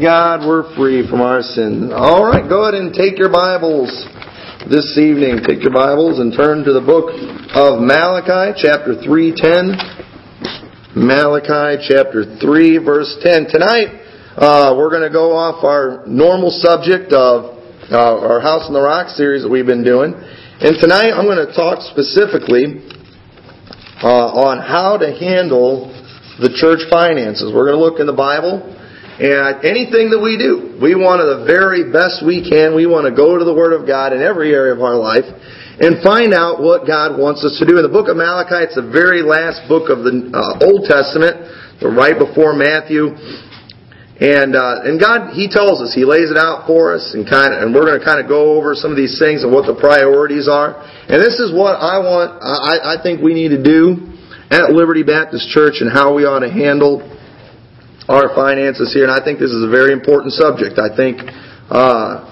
God we're free from our sin. All right, go ahead and take your Bibles this evening. Take your Bibles and turn to the book of Malachi, chapter 3:10. Malachi chapter 3 verse 10. Tonight, uh, we're going to go off our normal subject of uh, our House on the Rock series that we've been doing. And tonight I'm going to talk specifically uh, on how to handle the church finances. We're going to look in the Bible and anything that we do, we want the very best we can. We want to go to the Word of God in every area of our life and find out what God wants us to do. In the book of Malachi, it's the very last book of the uh, Old Testament, the right before Matthew. And uh, and God, He tells us, He lays it out for us, and kind of, and we're going to kind of go over some of these things and what the priorities are. And this is what I want, I, I think we need to do at Liberty Baptist Church and how we ought to handle our finances here, and I think this is a very important subject. I think uh,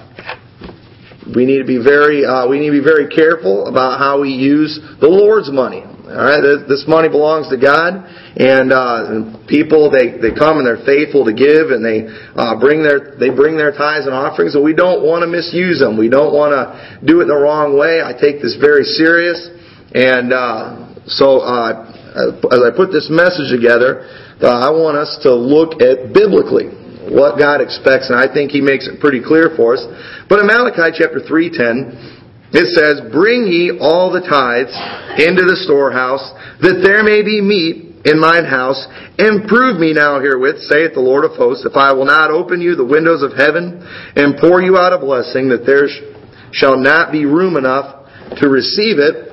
we need to be very uh, we need to be very careful about how we use the Lord's money. All right, this money belongs to God, and, uh, people they, they come and they're faithful to give, and they uh, bring their they bring their tithes and offerings, and we don't want to misuse them. We don't want to do it the wrong way. I take this very serious, and uh, so uh, as I put this message together, uh, I want us to look at biblically what God expects, and I think He makes it pretty clear for us. But in Malachi chapter three ten. It says, Bring ye all the tithes into the storehouse, that there may be meat in mine house, and prove me now herewith, saith the Lord of hosts, if I will not open you the windows of heaven, and pour you out a blessing, that there shall not be room enough to receive it.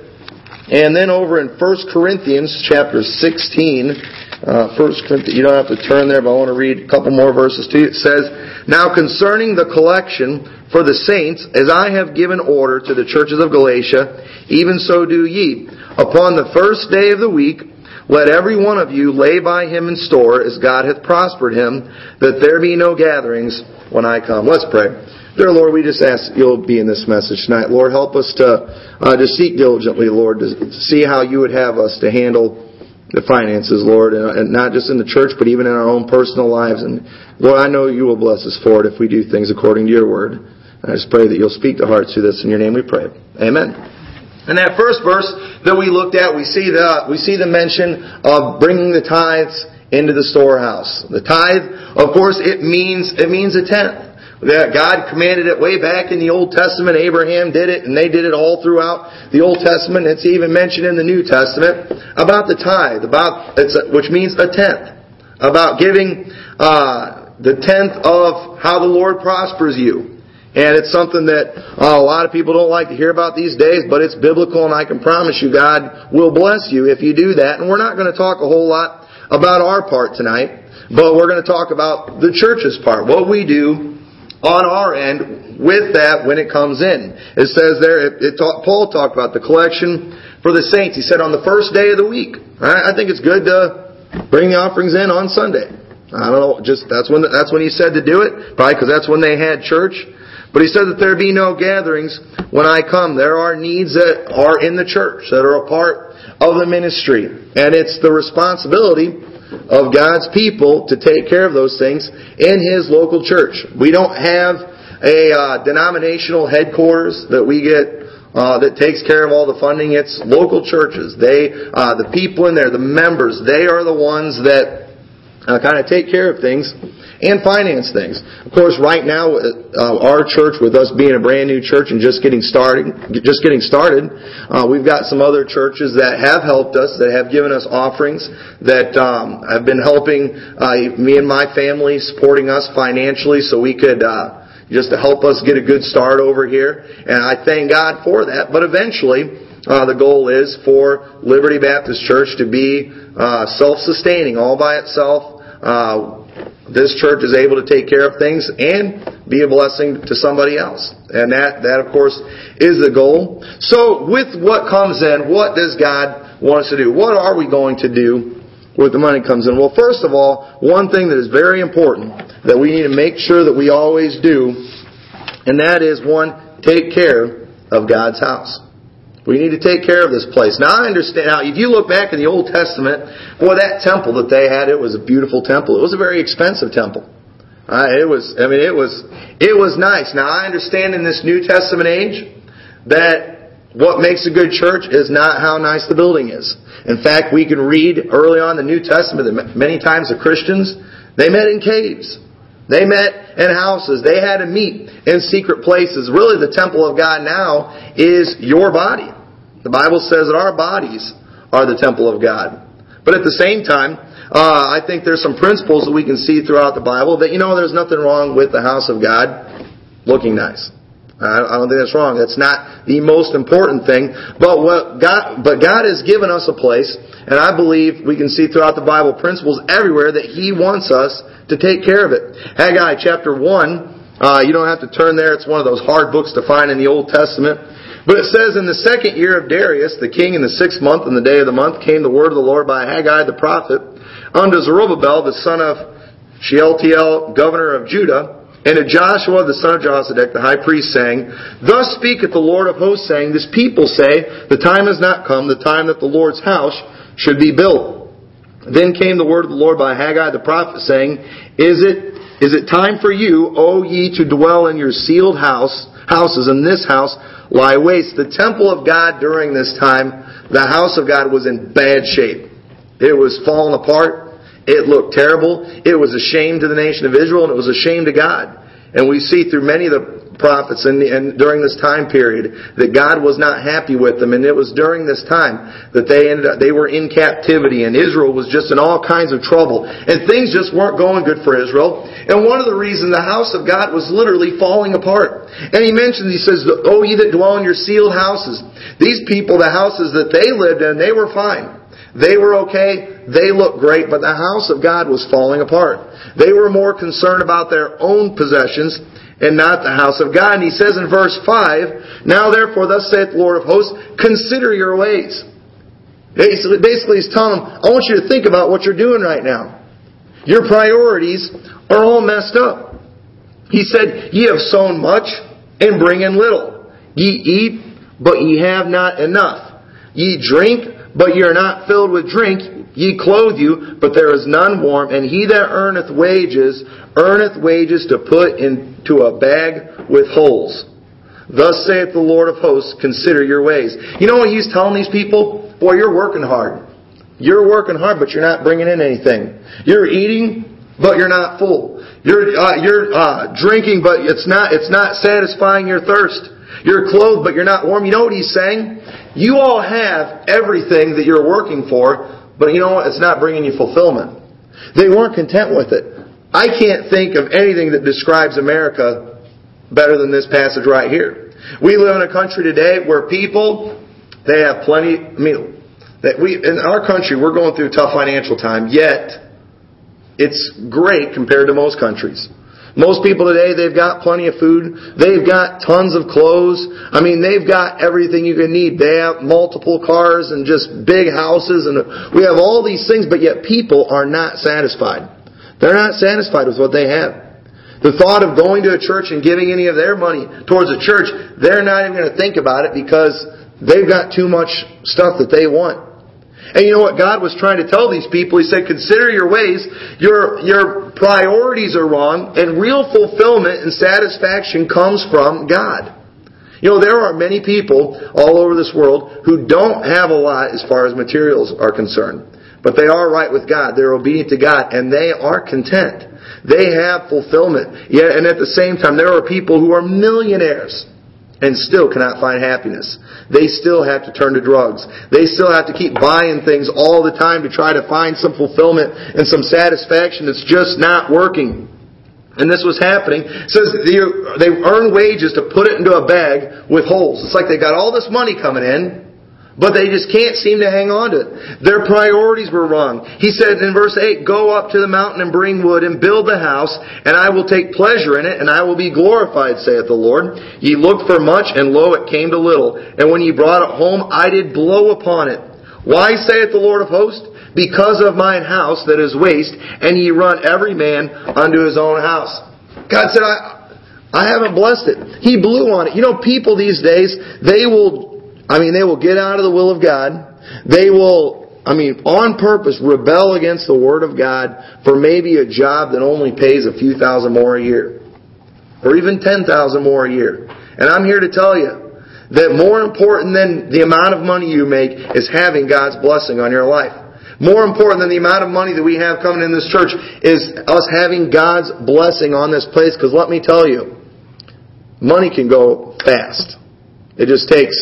And then over in 1 Corinthians chapter 16, uh, 1 Corinthians, you don't have to turn there, but I want to read a couple more verses to you. It says, Now concerning the collection for the saints, as I have given order to the churches of Galatia, even so do ye. Upon the first day of the week, let every one of you lay by him in store, as God hath prospered him, that there be no gatherings when I come. Let's pray. Dear Lord, we just ask you'll be in this message tonight. Lord, help us to, uh, to seek diligently, Lord, to see how you would have us to handle the finances, Lord, and not just in the church, but even in our own personal lives. And Lord, I know you will bless us for it if we do things according to your word. I just pray that you'll speak to hearts through this. In your name we pray. Amen. In that first verse that we looked at, we see the, we see the mention of bringing the tithes into the storehouse. The tithe, of course, it means, it means a tenth. God commanded it way back in the Old Testament. Abraham did it, and they did it all throughout the Old Testament. It's even mentioned in the New Testament about the tithe, about which means a tenth, about giving uh, the tenth of how the Lord prospers you. And it's something that uh, a lot of people don't like to hear about these days, but it's biblical, and I can promise you God will bless you if you do that. And we're not going to talk a whole lot about our part tonight, but we're going to talk about the church's part, what we do on our end with that when it comes in. It says there, it, it talk, Paul talked about the collection for the saints. He said on the first day of the week. I, I think it's good to bring the offerings in on Sunday. I don't know, just that's when that's when he said to do it, probably because that's when they had church. But he said that there be no gatherings when I come. There are needs that are in the church, that are a part of the ministry. And it's the responsibility of God's people to take care of those things in His local church. We don't have a uh, denominational headquarters that we get uh, that takes care of all the funding. It's local churches. They, uh, the people in there, the members, they are the ones that uh, kind of take care of things and finance things. Of course, right now, uh, our church, with us being a brand new church and just getting started, just getting started, uh, we've got some other churches that have helped us, that have given us offerings, that um, have been helping uh, me and my family, supporting us financially, so we could. Uh, just to help us get a good start over here, and I thank God for that. But eventually, uh, the goal is for Liberty Baptist Church to be uh, self-sustaining, all by itself, uh, this church is able to take care of things and be a blessing to somebody else. And that, that of course is the goal. So with what comes in, what does God want us to do? What are we going to do with the money comes in? Well, first of all, one thing that is very important that we need to make sure that we always do, and that is one, take care of God's house. We need to take care of this place. Now I understand. Now, if you look back in the Old Testament, boy, that temple that they had, it was a beautiful temple. It was a very expensive temple. Uh, it was. I mean, it was. It was nice. Now I understand in this New Testament age that what makes a good church is not how nice the building is. In fact, we can read early on the New Testament that many times the Christians they met in caves. They met in houses. They had to meet in secret places. Really, the temple of God now is your body. The Bible says that our bodies are the temple of God. But at the same time, uh, I think there's some principles that we can see throughout the Bible that, you know, there's nothing wrong with the house of God looking nice. I don't think that's wrong. That's not the most important thing. But what God, but God has given us a place, and I believe we can see throughout the Bible principles everywhere that He wants us to take care of it. Haggai chapter 1, uh, you don't have to turn there. It's one of those hard books to find in the Old Testament. But it says, In the second year of Darius, the king, in the sixth month, in the day of the month, came the word of the Lord by Haggai the prophet unto Zerubbabel, the son of Shealtiel, governor of Judah, and to Joshua the son of Josedech, the high priest, saying, Thus speaketh the Lord of hosts, saying, This people say, The time has not come, the time that the Lord's house should be built. Then came the word of the Lord by Haggai the prophet, saying, Is it is it time for you, O ye, to dwell in your sealed house, houses, and this house lie waste? The temple of God during this time, the house of God was in bad shape. It was falling apart. It looked terrible. It was a shame to the nation of Israel, and it was a shame to God. And we see through many of the prophets and, during this time period that God was not happy with them, and it was during this time that they ended up they were in captivity, and Israel was just in all kinds of trouble, and things just weren't going good for Israel. And one of the reasons the house of God was literally falling apart. And he mentions, he says, "Oh, ye that dwell in your sealed houses." These people, the houses that they lived in, they were fine. They were okay. They looked great, but the house of God was falling apart. They were more concerned about their own possessions and not the house of God. And he says in verse 5, Now therefore, thus saith the Lord of hosts, consider your ways. Basically, he's telling them, I want you to think about what you're doing right now. Your priorities are all messed up. He said, Ye have sown much and bring in little. Ye eat, but ye have not enough. Ye drink, but ye are not filled with drink. Ye clothe you, but there is none warm. And he that earneth wages, earneth wages to put into a bag with holes. Thus saith the Lord of hosts, consider your ways. You know what he's telling these people? Boy, you're working hard. You're working hard, but you're not bringing in anything. You're eating, but you're not full. You're uh, you're uh, drinking, but it's not it's not satisfying your thirst. You're clothed, but you're not warm. You know what he's saying? You all have everything that you're working for, but you know what? It's not bringing you fulfillment. They weren't content with it. I can't think of anything that describes America better than this passage right here. We live in a country today where people, they have plenty, I mean, that we, in our country, we're going through a tough financial time, yet it's great compared to most countries. Most people today, they've got plenty of food. They've got tons of clothes. I mean, they've got everything you can need. They have multiple cars and just big houses and we have all these things, but yet people are not satisfied. They're not satisfied with what they have. The thought of going to a church and giving any of their money towards a church, they're not even going to think about it because they've got too much stuff that they want. And you know what God was trying to tell these people? He said, consider your ways, your, your priorities are wrong, and real fulfillment and satisfaction comes from God. You know, there are many people all over this world who don't have a lot as far as materials are concerned. But they are right with God. They're obedient to God, and they are content. They have fulfillment. Yet, and at the same time, there are people who are millionaires and still cannot find happiness. They still have to turn to drugs. They still have to keep buying things all the time to try to find some fulfillment and some satisfaction that's just not working. And this was happening. It says they, they earn wages to put it into a bag with holes. It's like they got all this money coming in, but they just can't seem to hang on to it. Their priorities were wrong. He said in verse 8, Go up to the mountain and bring wood and build the house, and I will take pleasure in it, and I will be glorified, saith the Lord. Ye looked for much, and lo, it came to little. And when ye brought it home, I did blow upon it. Why, saith the Lord of hosts? Because of mine house that is waste, and ye run every man unto his own house. God said, I, I haven't blessed it. He blew on it. You know, people these days, they will I mean, they will get out of the will of God. They will, I mean, on purpose rebel against the Word of God for maybe a job that only pays a few thousand more a year. Or even ten thousand more a year. And I'm here to tell you that more important than the amount of money you make is having God's blessing on your life. More important than the amount of money that we have coming in this church is us having God's blessing on this place. Because let me tell you, money can go fast. It just takes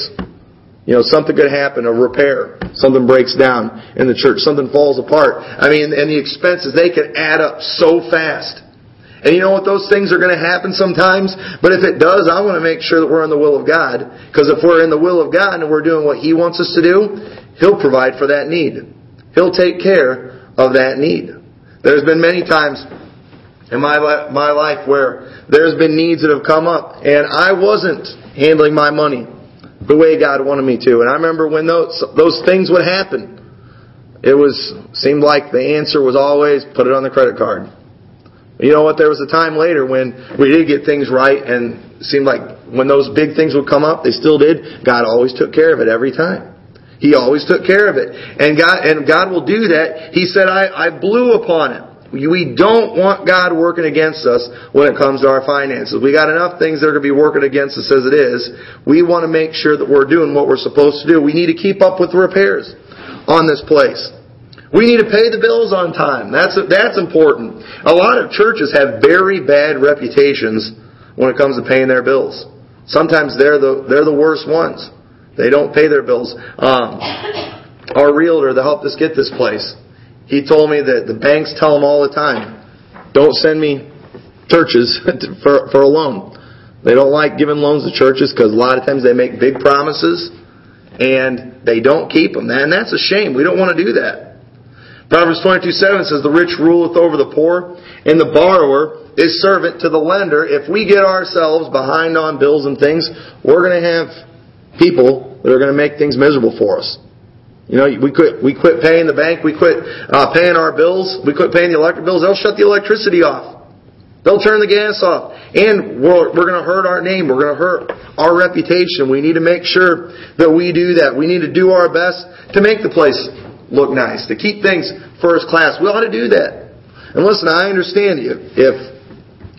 you know, something could happen, a repair, something breaks down in the church, something falls apart. I mean, and the expenses, they can add up so fast. And you know what? Those things are going to happen sometimes. But if it does, I want to make sure that we're in the will of God. Because if we're in the will of God and we're doing what He wants us to do, He'll provide for that need. He'll take care of that need. There's been many times in my, my life where there's been needs that have come up and I wasn't handling my money the way God wanted me to. And I remember when those those things would happen, it was seemed like the answer was always put it on the credit card. You know what? There was a time later when we did get things right, and it seemed like when those big things would come up, they still did. God always took care of it every time. He always took care of it, and God and God will do that. He said, "I, I blew upon it." We don't want God working against us when it comes to our finances. We got enough things that are going to be working against us as it is. We want to make sure that we're doing what we're supposed to do. We need to keep up with the repairs on this place. We need to pay the bills on time. That's, that's important. A lot of churches have very bad reputations when it comes to paying their bills. Sometimes they're the, they're the worst ones. They don't pay their bills. Um, our realtor that helped us get this place, he told me that the banks tell him all the time, don't send me churches for, for a loan. They don't like giving loans to churches because a lot of times they make big promises and they don't keep them. And that's a shame. We don't want to do that. Proverbs 22 7 says, The rich ruleth over the poor, and the borrower is servant to the lender. If we get ourselves behind on bills and things, we're going to have people that are going to make things miserable for us. You know, we quit, we quit paying the bank, we quit uh, paying our bills, we quit paying the electric bills, they'll shut the electricity off. They'll turn the gas off. And we're, we're going to hurt our name. We're going to hurt our reputation. We need to make sure that we do that. We need to do our best to make the place look nice, to keep things first class. We ought to do that. And listen, I understand you. If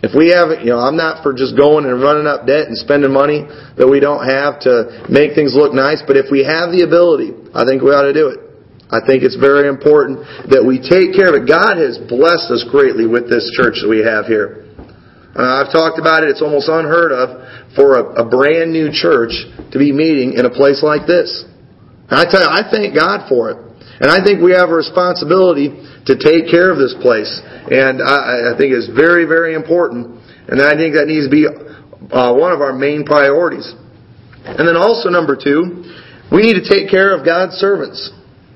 if we have, you know, I'm not for just going and running up debt and spending money that we don't have to make things look nice, but if we have the ability, I think we ought to do it. I think it's very important that we take care of it. God has blessed us greatly with this church that we have here. Uh, I've talked about it. It's almost unheard of for a, a brand new church to be meeting in a place like this. And I tell you, I thank God for it. And I think we have a responsibility to take care of this place. And I, I think it's very, very important. And I think that needs to be uh, one of our main priorities. And then also, number two, we need to take care of God's servants.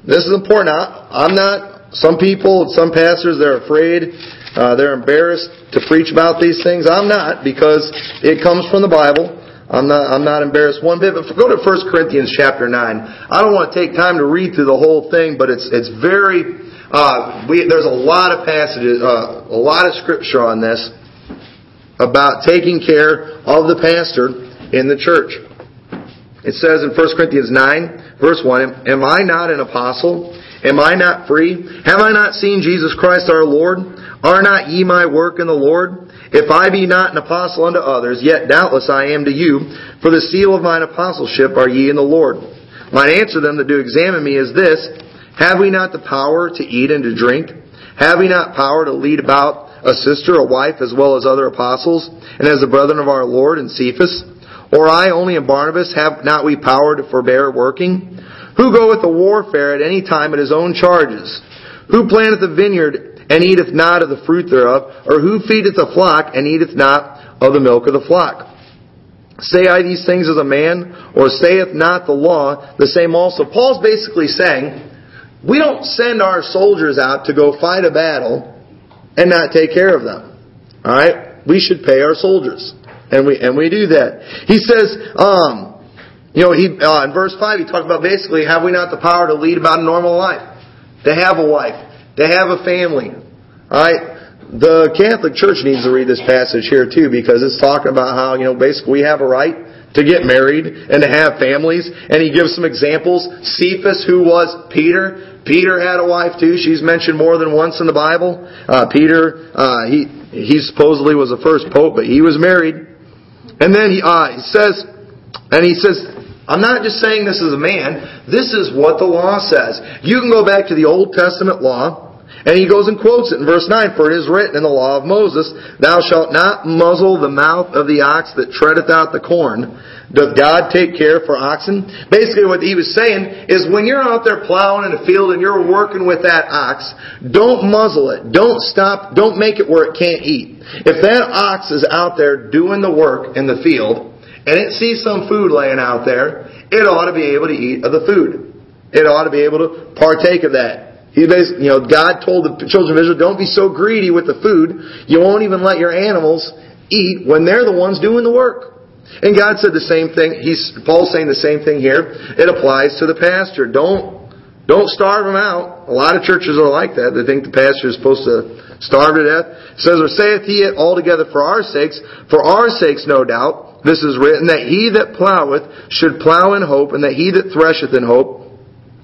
This is important. I, I'm not, some people, some pastors, they're afraid, uh, they're embarrassed to preach about these things. I'm not because it comes from the Bible. I'm not, I'm not embarrassed one bit. But go to 1 Corinthians chapter 9. I don't want to take time to read through the whole thing, but it's, it's very, uh, we, there's a lot of passages, uh, a lot of scripture on this. about taking care of the pastor in the church. It says in 1 Corinthians 9, verse 1, Am I not an apostle? Am I not free? Have I not seen Jesus Christ our Lord? Are not ye my work in the Lord? If I be not an apostle unto others, yet doubtless I am to you, for the seal of mine apostleship are ye in the Lord. Mine answer them that do examine me is this, Have we not the power to eat and to drink? Have we not power to lead about a sister, a wife, as well as other apostles, and as the brethren of our Lord and Cephas? Or I only and Barnabas, have not we power to forbear working? Who goeth to warfare at any time at his own charges? Who planteth a vineyard and eateth not of the fruit thereof? Or who feedeth a flock and eateth not of the milk of the flock? Say I these things as a man, or saith not the law the same also? Paul's basically saying, we don't send our soldiers out to go fight a battle and not take care of them. Alright? We should pay our soldiers. And we, and we do that. He says, um, you know, he, uh, in verse 5, he talked about basically, have we not the power to lead about a normal life? To have a wife. To have a family. Alright? The Catholic Church needs to read this passage here too because it's talking about how, you know, basically we have a right to get married and to have families. And he gives some examples. Cephas, who was Peter, Peter had a wife too. She's mentioned more than once in the Bible. Uh, Peter, uh, he he supposedly was the first pope, but he was married. And then he, uh, he says, and he says, I'm not just saying this as a man. This is what the law says. You can go back to the Old Testament law. And he goes and quotes it in verse 9, For it is written in the law of Moses, Thou shalt not muzzle the mouth of the ox that treadeth out the corn. Doth God take care for oxen? Basically what he was saying is when you're out there plowing in a field and you're working with that ox, don't muzzle it. Don't stop, don't make it where it can't eat. If that ox is out there doing the work in the field, and it sees some food laying out there, it ought to be able to eat of the food. It ought to be able to partake of that. He you know, God told the children of Israel, don't be so greedy with the food. You won't even let your animals eat when they're the ones doing the work. And God said the same thing. He's, Paul's saying the same thing here. It applies to the pastor. Don't, don't starve them out. A lot of churches are like that. They think the pastor is supposed to starve to death. It says, or saith he it altogether for our sakes, for our sakes no doubt, this is written, that he that ploweth should plow in hope, and that he that thresheth in hope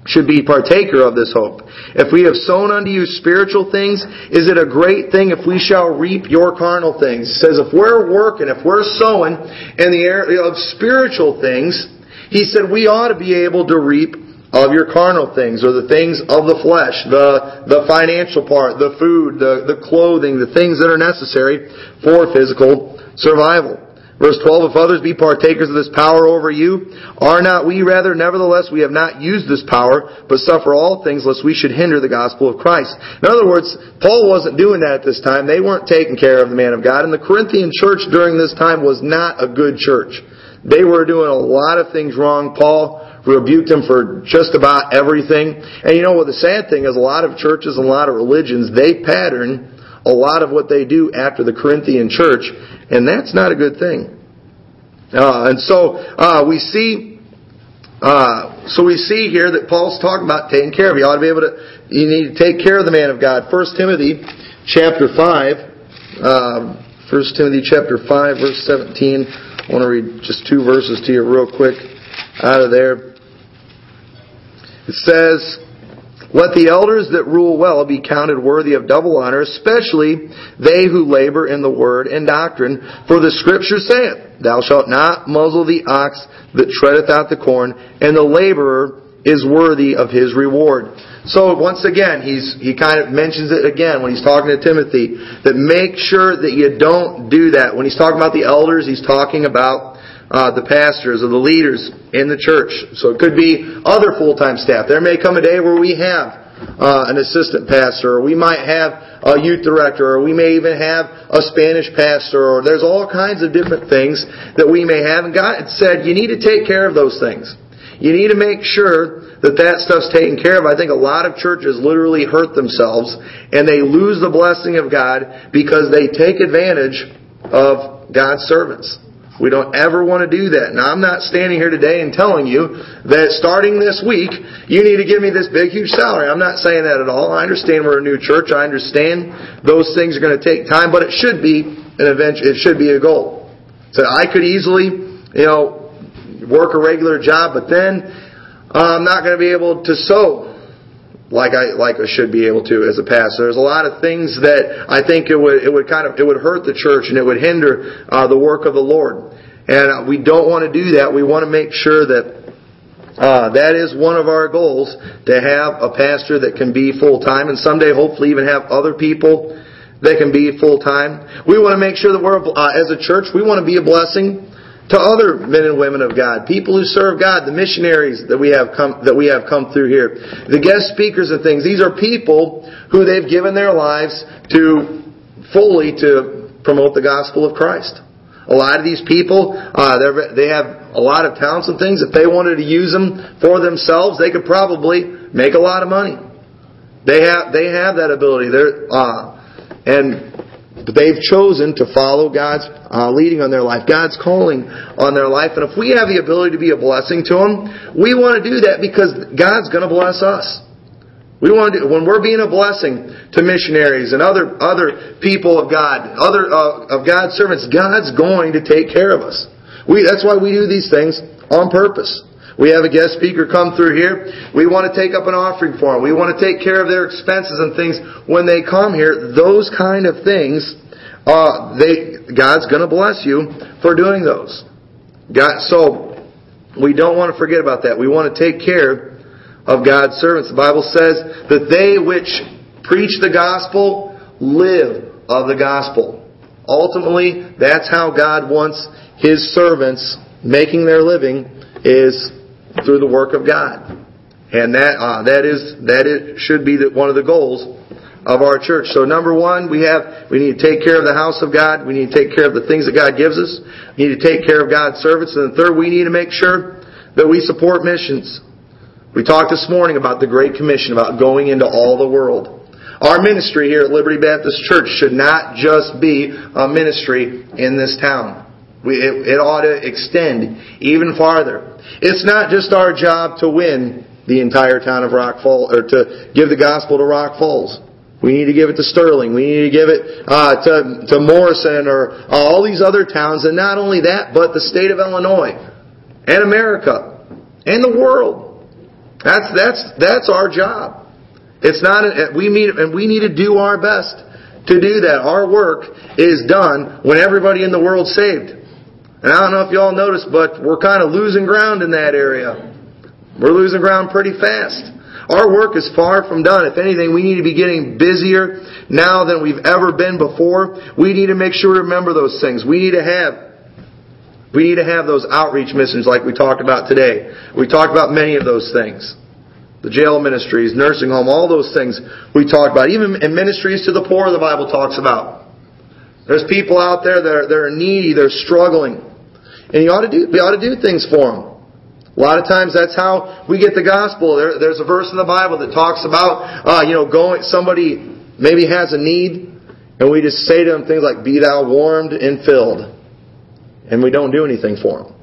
should be partaker of this hope. If we have sown unto you spiritual things, is it a great thing if we shall reap your carnal things? He says if we're working, if we're sowing in the area of spiritual things, he said we ought to be able to reap of your carnal things or the things of the flesh, the, the financial part, the food, the, the clothing, the things that are necessary for physical survival. Verse 12, if others be partakers of this power over you, are not we rather? Nevertheless, we have not used this power, but suffer all things lest we should hinder the gospel of Christ. In other words, Paul wasn't doing that at this time. They weren't taking care of the man of God. And the Corinthian church during this time was not a good church. They were doing a lot of things wrong. Paul rebuked them for just about everything. And you know what the sad thing is, a lot of churches and a lot of religions, they pattern a lot of what they do after the Corinthian church, and that's not a good thing. Uh, and so uh, we see, uh, so we see here that Paul's talking about taking care of. You ought to be able to. You need to take care of the man of God. First Timothy, chapter five. Um, First Timothy chapter five, verse seventeen. I want to read just two verses to you real quick out of there. It says. Let the elders that rule well be counted worthy of double honor, especially they who labor in the word and doctrine. For the scripture saith, Thou shalt not muzzle the ox that treadeth out the corn, and the laborer is worthy of his reward. So once again, he's, he kind of mentions it again when he's talking to Timothy, that make sure that you don't do that. When he's talking about the elders, he's talking about uh, the pastors or the leaders in the church. So it could be other full-time staff. There may come a day where we have uh, an assistant pastor, or we might have a youth director, or we may even have a Spanish pastor, or there's all kinds of different things that we may have. And God said, you need to take care of those things. You need to make sure that that stuff's taken care of. I think a lot of churches literally hurt themselves and they lose the blessing of God because they take advantage of God's servants. We don't ever want to do that. Now, I'm not standing here today and telling you that starting this week, you need to give me this big, huge salary. I'm not saying that at all. I understand we're a new church. I understand those things are going to take time, but it should be an event. It should be a goal. So I could easily, you know, work a regular job, but then uh, I'm not going to be able to sow like I like I should be able to as a pastor. There's a lot of things that I think it would it would kind of it would hurt the church and it would hinder uh, the work of the Lord. And uh, we don't want to do that. We want to make sure that uh, that is one of our goals to have a pastor that can be full time, and someday hopefully even have other people that can be full time. We want to make sure that we're uh, as a church we want to be a blessing to other men and women of God, people who serve God, the missionaries that we have come that we have come through here, the guest speakers and things. These are people who they've given their lives to fully to promote the gospel of Christ. A lot of these people, uh, they have a lot of talents and things. If they wanted to use them for themselves, they could probably make a lot of money. They have they have that ability. They're uh, and but they've chosen to follow God's uh, leading on their life, God's calling on their life. And if we have the ability to be a blessing to them, we want to do that because God's going to bless us. We want to, when we're being a blessing to missionaries and other other people of God, other uh, of God's servants, God's going to take care of us. We, that's why we do these things on purpose. We have a guest speaker come through here. We want to take up an offering for them. We want to take care of their expenses and things when they come here. Those kind of things, uh, they, God's going to bless you for doing those. God, so we don't want to forget about that. We want to take care of God's servants. The Bible says that they which preach the gospel live of the gospel. Ultimately, that's how God wants His servants making their living is through the work of God. And that, uh, that is, that is, should be one of the goals of our church. So number one, we have, we need to take care of the house of God. We need to take care of the things that God gives us. We need to take care of God's servants. And the third, we need to make sure that we support missions. We talked this morning about the Great Commission, about going into all the world. Our ministry here at Liberty Baptist Church should not just be a ministry in this town. We, it, it ought to extend even farther. It's not just our job to win the entire town of Rock Falls, or to give the gospel to Rock Falls. We need to give it to Sterling. We need to give it uh, to, to Morrison or uh, all these other towns. And not only that, but the state of Illinois and America and the world. That's, that's, that's our job. It's not, we meet, and we need to do our best to do that. Our work is done when everybody in the world's saved. And I don't know if y'all noticed, but we're kind of losing ground in that area. We're losing ground pretty fast. Our work is far from done. If anything, we need to be getting busier now than we've ever been before. We need to make sure to remember those things. We need to have we need to have those outreach missions like we talked about today. We talked about many of those things. The jail ministries, nursing home, all those things we talked about. Even in ministries to the poor, the Bible talks about. There's people out there that are, that are needy, they're struggling. And you ought to do, we ought to do things for them. A lot of times that's how we get the gospel. There, there's a verse in the Bible that talks about, uh, you know, going, somebody maybe has a need, and we just say to them things like, be thou warmed and filled. And we don't do anything for them.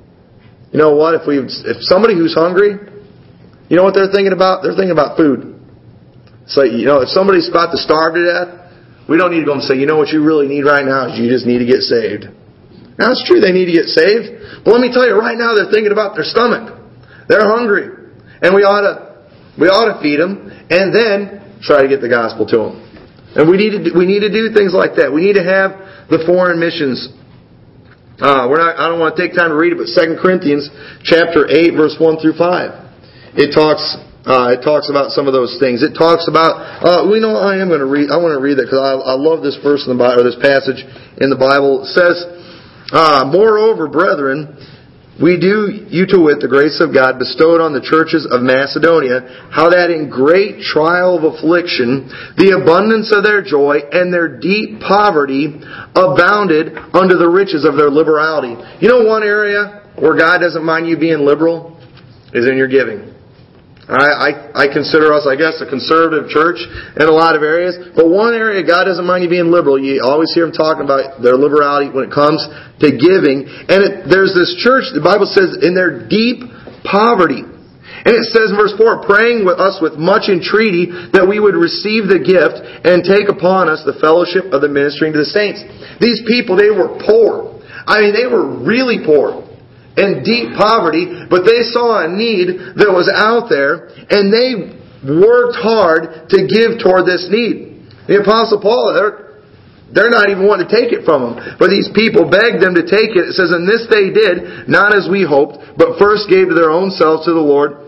You know what? If we, if somebody who's hungry, you know what they're thinking about? They're thinking about food. So, you know, if somebody's about to starve to death, we don't need to go and say, you know what you really need right now is you just need to get saved. Now it's true they need to get saved, but let me tell you, right now they're thinking about their stomach. They're hungry. And we ought to, we ought to feed them and then try to get the gospel to them. And we need to, we need to do things like that. We need to have the foreign missions. Uh, we're not, I don't want to take time to read it, but 2 Corinthians chapter 8 verse 1 through 5. It talks, uh, it talks about some of those things. It talks about, uh, we know I am going to read, I want to read that because I, I love this verse in the Bible, or this passage in the Bible. It says, uh, moreover, brethren, we do you to wit the grace of God bestowed on the churches of Macedonia, how that in great trial of affliction, the abundance of their joy and their deep poverty abounded under the riches of their liberality. You know one area where God doesn't mind you being liberal? Is in your giving. I, I, I consider us, I guess, a conservative church in a lot of areas. But one area, God doesn't mind you being liberal. You always hear Him talking about their liberality when it comes to giving. And it, there's this church, the Bible says, in their deep poverty. And it says in verse 4, praying with us with much entreaty that we would receive the gift and take upon us the fellowship of the ministering to the saints. These people, they were poor. I mean, they were really poor in deep poverty, but they saw a need that was out there and they worked hard to give toward this need. The Apostle Paul, they're, they're not even wanting to take it from them. But these people begged them to take it. It says, And this they did, not as we hoped, but first gave to their own selves to the Lord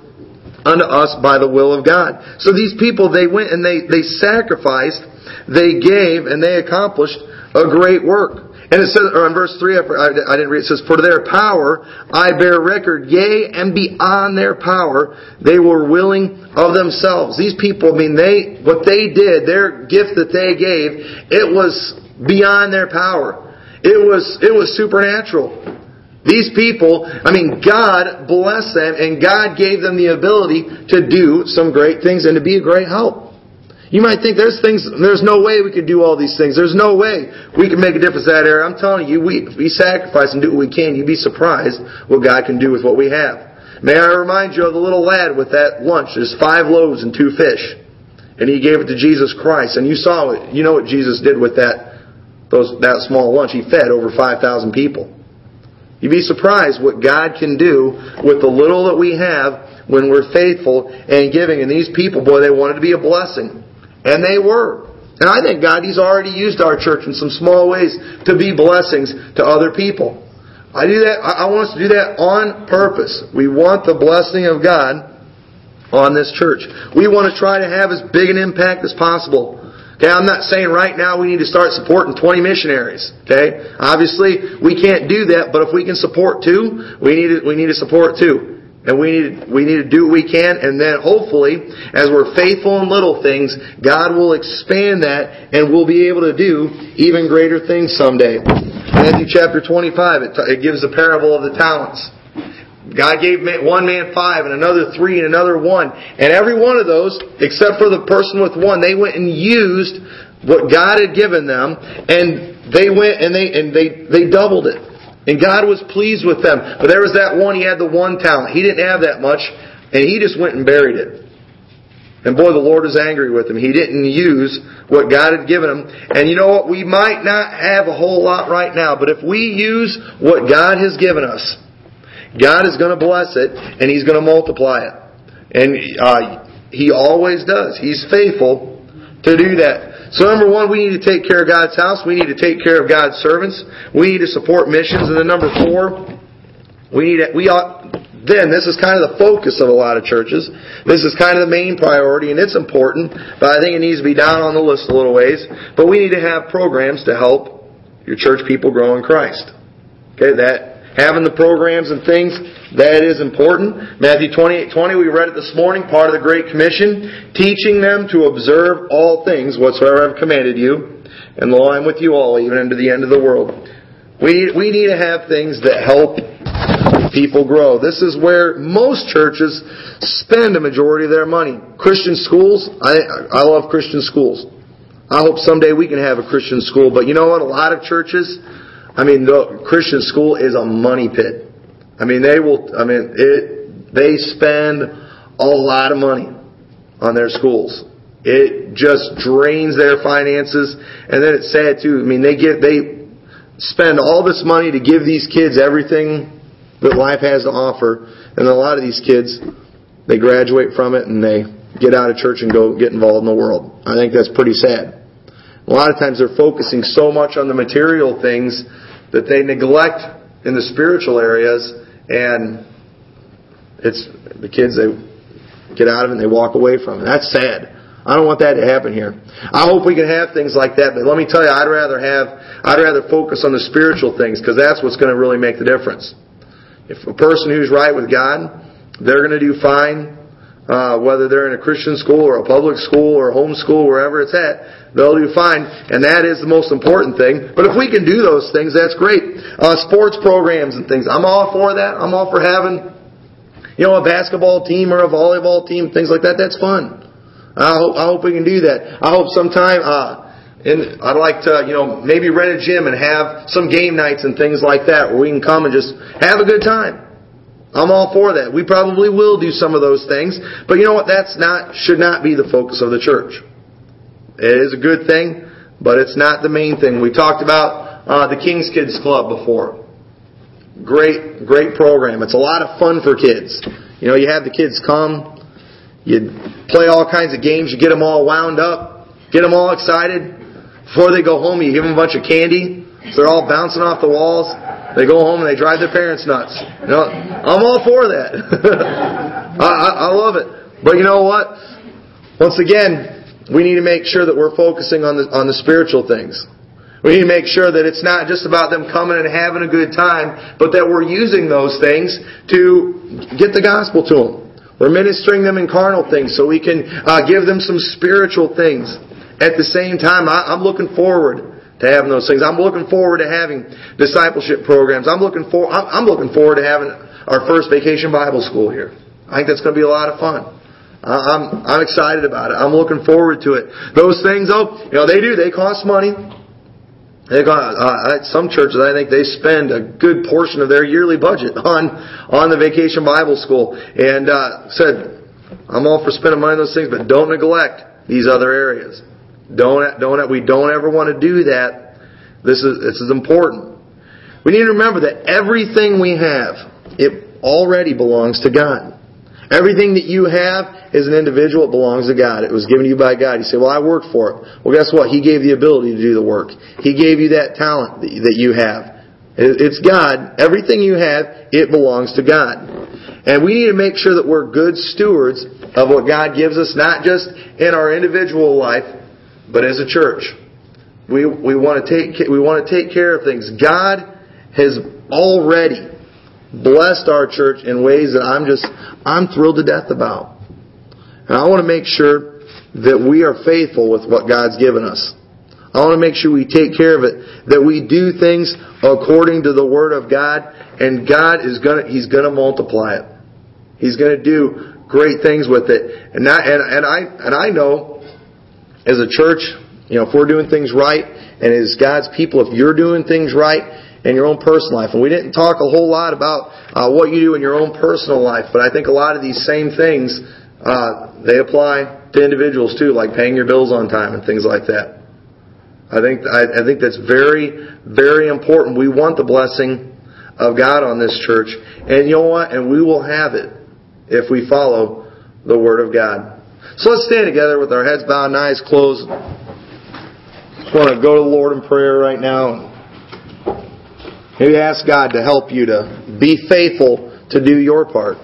unto us by the will of God. So these people, they went and they, they sacrificed, they gave, and they accomplished a great work. And it says, or in verse 3, I didn't read, it says, For their power I bear record, yea, and beyond their power, they were willing of themselves. These people, I mean, they, what they did, their gift that they gave, it was beyond their power. It was, it was supernatural. These people, I mean, God blessed them and God gave them the ability to do some great things and to be a great help. You might think there's things, there's no way we could do all these things. There's no way we can make a difference in that area. I'm telling you, we, we sacrifice and do what we can. You'd be surprised what God can do with what we have. May I remind you of the little lad with that lunch. There's five loaves and two fish. And he gave it to Jesus Christ. And you saw it. You know what Jesus did with that, those, that small lunch. He fed over 5,000 people. You'd be surprised what God can do with the little that we have when we're faithful and giving. And these people, boy, they wanted to be a blessing. And they were. And I think God, He's already used our church in some small ways to be blessings to other people. I do that, I want us to do that on purpose. We want the blessing of God on this church. We want to try to have as big an impact as possible. Okay, I'm not saying right now we need to start supporting 20 missionaries. Okay, obviously we can't do that, but if we can support two, we need to, we need to support two. And we need, we need to do what we can, and then hopefully, as we're faithful in little things, God will expand that, and we'll be able to do even greater things someday. Matthew chapter 25, it, it gives the parable of the talents. God gave one man five and another three and another one. And every one of those, except for the person with one, they went and used what God had given them and they went and they, and they, they doubled it. And God was pleased with them. But there was that one, he had the one talent. He didn't have that much and he just went and buried it. And boy, the Lord was angry with him. He didn't use what God had given him. And you know what? We might not have a whole lot right now, but if we use what God has given us, God is going to bless it and He's going to multiply it. And uh, He always does. He's faithful to do that. So number one, we need to take care of God's house. We need to take care of God's servants. We need to support missions. And then number four, we need to, we ought then this is kind of the focus of a lot of churches. This is kind of the main priority, and it's important, but I think it needs to be down on the list a little ways. But we need to have programs to help your church people grow in Christ. Okay, that having the programs and things, that is important. Matthew 28, 20, we read it this morning, part of the Great Commission, teaching them to observe all things whatsoever I've commanded you, and lo, I'm with you all, even unto the end of the world. We, we need to have things that help people grow. This is where most churches spend a majority of their money. Christian schools, I, I love Christian schools. I hope someday we can have a Christian school, but you know what? A lot of churches, I mean, the Christian school is a money pit. I mean, they will, I mean, it, they spend a lot of money on their schools. It just drains their finances, and then it's sad too. I mean, they get, they spend all this money to give these kids everything that life has to offer, and a lot of these kids, they graduate from it and they get out of church and go get involved in the world. I think that's pretty sad. A lot of times they're focusing so much on the material things that they neglect in the spiritual areas and it's the kids they get out of it and they walk away from it. That's sad. I don't want that to happen here. I hope we can have things like that, but let me tell you, I'd rather have, I'd rather focus on the spiritual things because that's what's going to really make the difference. If a person who's right with God, they're going to do fine, uh, whether they're in a Christian school or a public school or home school, wherever it's at they'll do fine. And that is the most important thing. But if we can do those things, that's great. Uh, sports programs and things. I'm all for that. I'm all for having, you know, a basketball team or a volleyball team, things like that. That's fun. I hope, I hope we can do that. I hope sometime, uh, and I'd like to, you know, maybe rent a gym and have some game nights and things like that where we can come and just have a good time. I'm all for that. We probably will do some of those things, but you know what? That's not should not be the focus of the church. It is a good thing, but it's not the main thing. We talked about uh, the King's Kids Club before. Great, great program. It's a lot of fun for kids. You know, you have the kids come, you play all kinds of games, you get them all wound up, get them all excited. Before they go home, you give them a bunch of candy, so they're all bouncing off the walls. They go home and they drive their parents nuts. You know, I'm all for that. I, I, I love it. But you know what? Once again, we need to make sure that we're focusing on the on the spiritual things. We need to make sure that it's not just about them coming and having a good time, but that we're using those things to get the gospel to them. We're ministering them in carnal things so we can uh, give them some spiritual things. At the same time, I, I'm looking forward to having those things. I'm looking forward to having discipleship programs. I'm looking for I'm looking forward to having our first vacation Bible school here. I think that's going to be a lot of fun. I'm I'm excited about it. I'm looking forward to it. Those things, though, you know, they do. They cost money. They got uh, some churches. I think they spend a good portion of their yearly budget on on the vacation Bible school. And uh, said, I'm all for spending money on those things, but don't neglect these other areas. Don't, don't, we don't ever want to do that. This is, this is important. We need to remember that everything we have, it already belongs to God. Everything that you have as an individual, it belongs to God. It was given to you by God. You say, well, I worked for it. Well, guess what? He gave the ability to do the work. He gave you that talent that you have. It's God. Everything you have, it belongs to God. And we need to make sure that we're good stewards of what God gives us, not just in our individual life, but as a church, we, we want to take we want to take care of things. God has already blessed our church in ways that I'm just I'm thrilled to death about. And I want to make sure that we are faithful with what God's given us. I want to make sure we take care of it, that we do things according to the Word of God, and God is gonna He's gonna multiply it. He's gonna do great things with it. And I, and, and I and I know as a church, you know, if we're doing things right, and as God's people, if you're doing things right in your own personal life, and we didn't talk a whole lot about uh, what you do in your own personal life, but I think a lot of these same things uh, they apply to individuals too, like paying your bills on time and things like that. I think I, I think that's very very important. We want the blessing of God on this church, and you know what? And we will have it if we follow the Word of God. So let's stand together with our heads bowed and eyes closed. Just want to go to the Lord in prayer right now. Maybe ask God to help you to be faithful to do your part.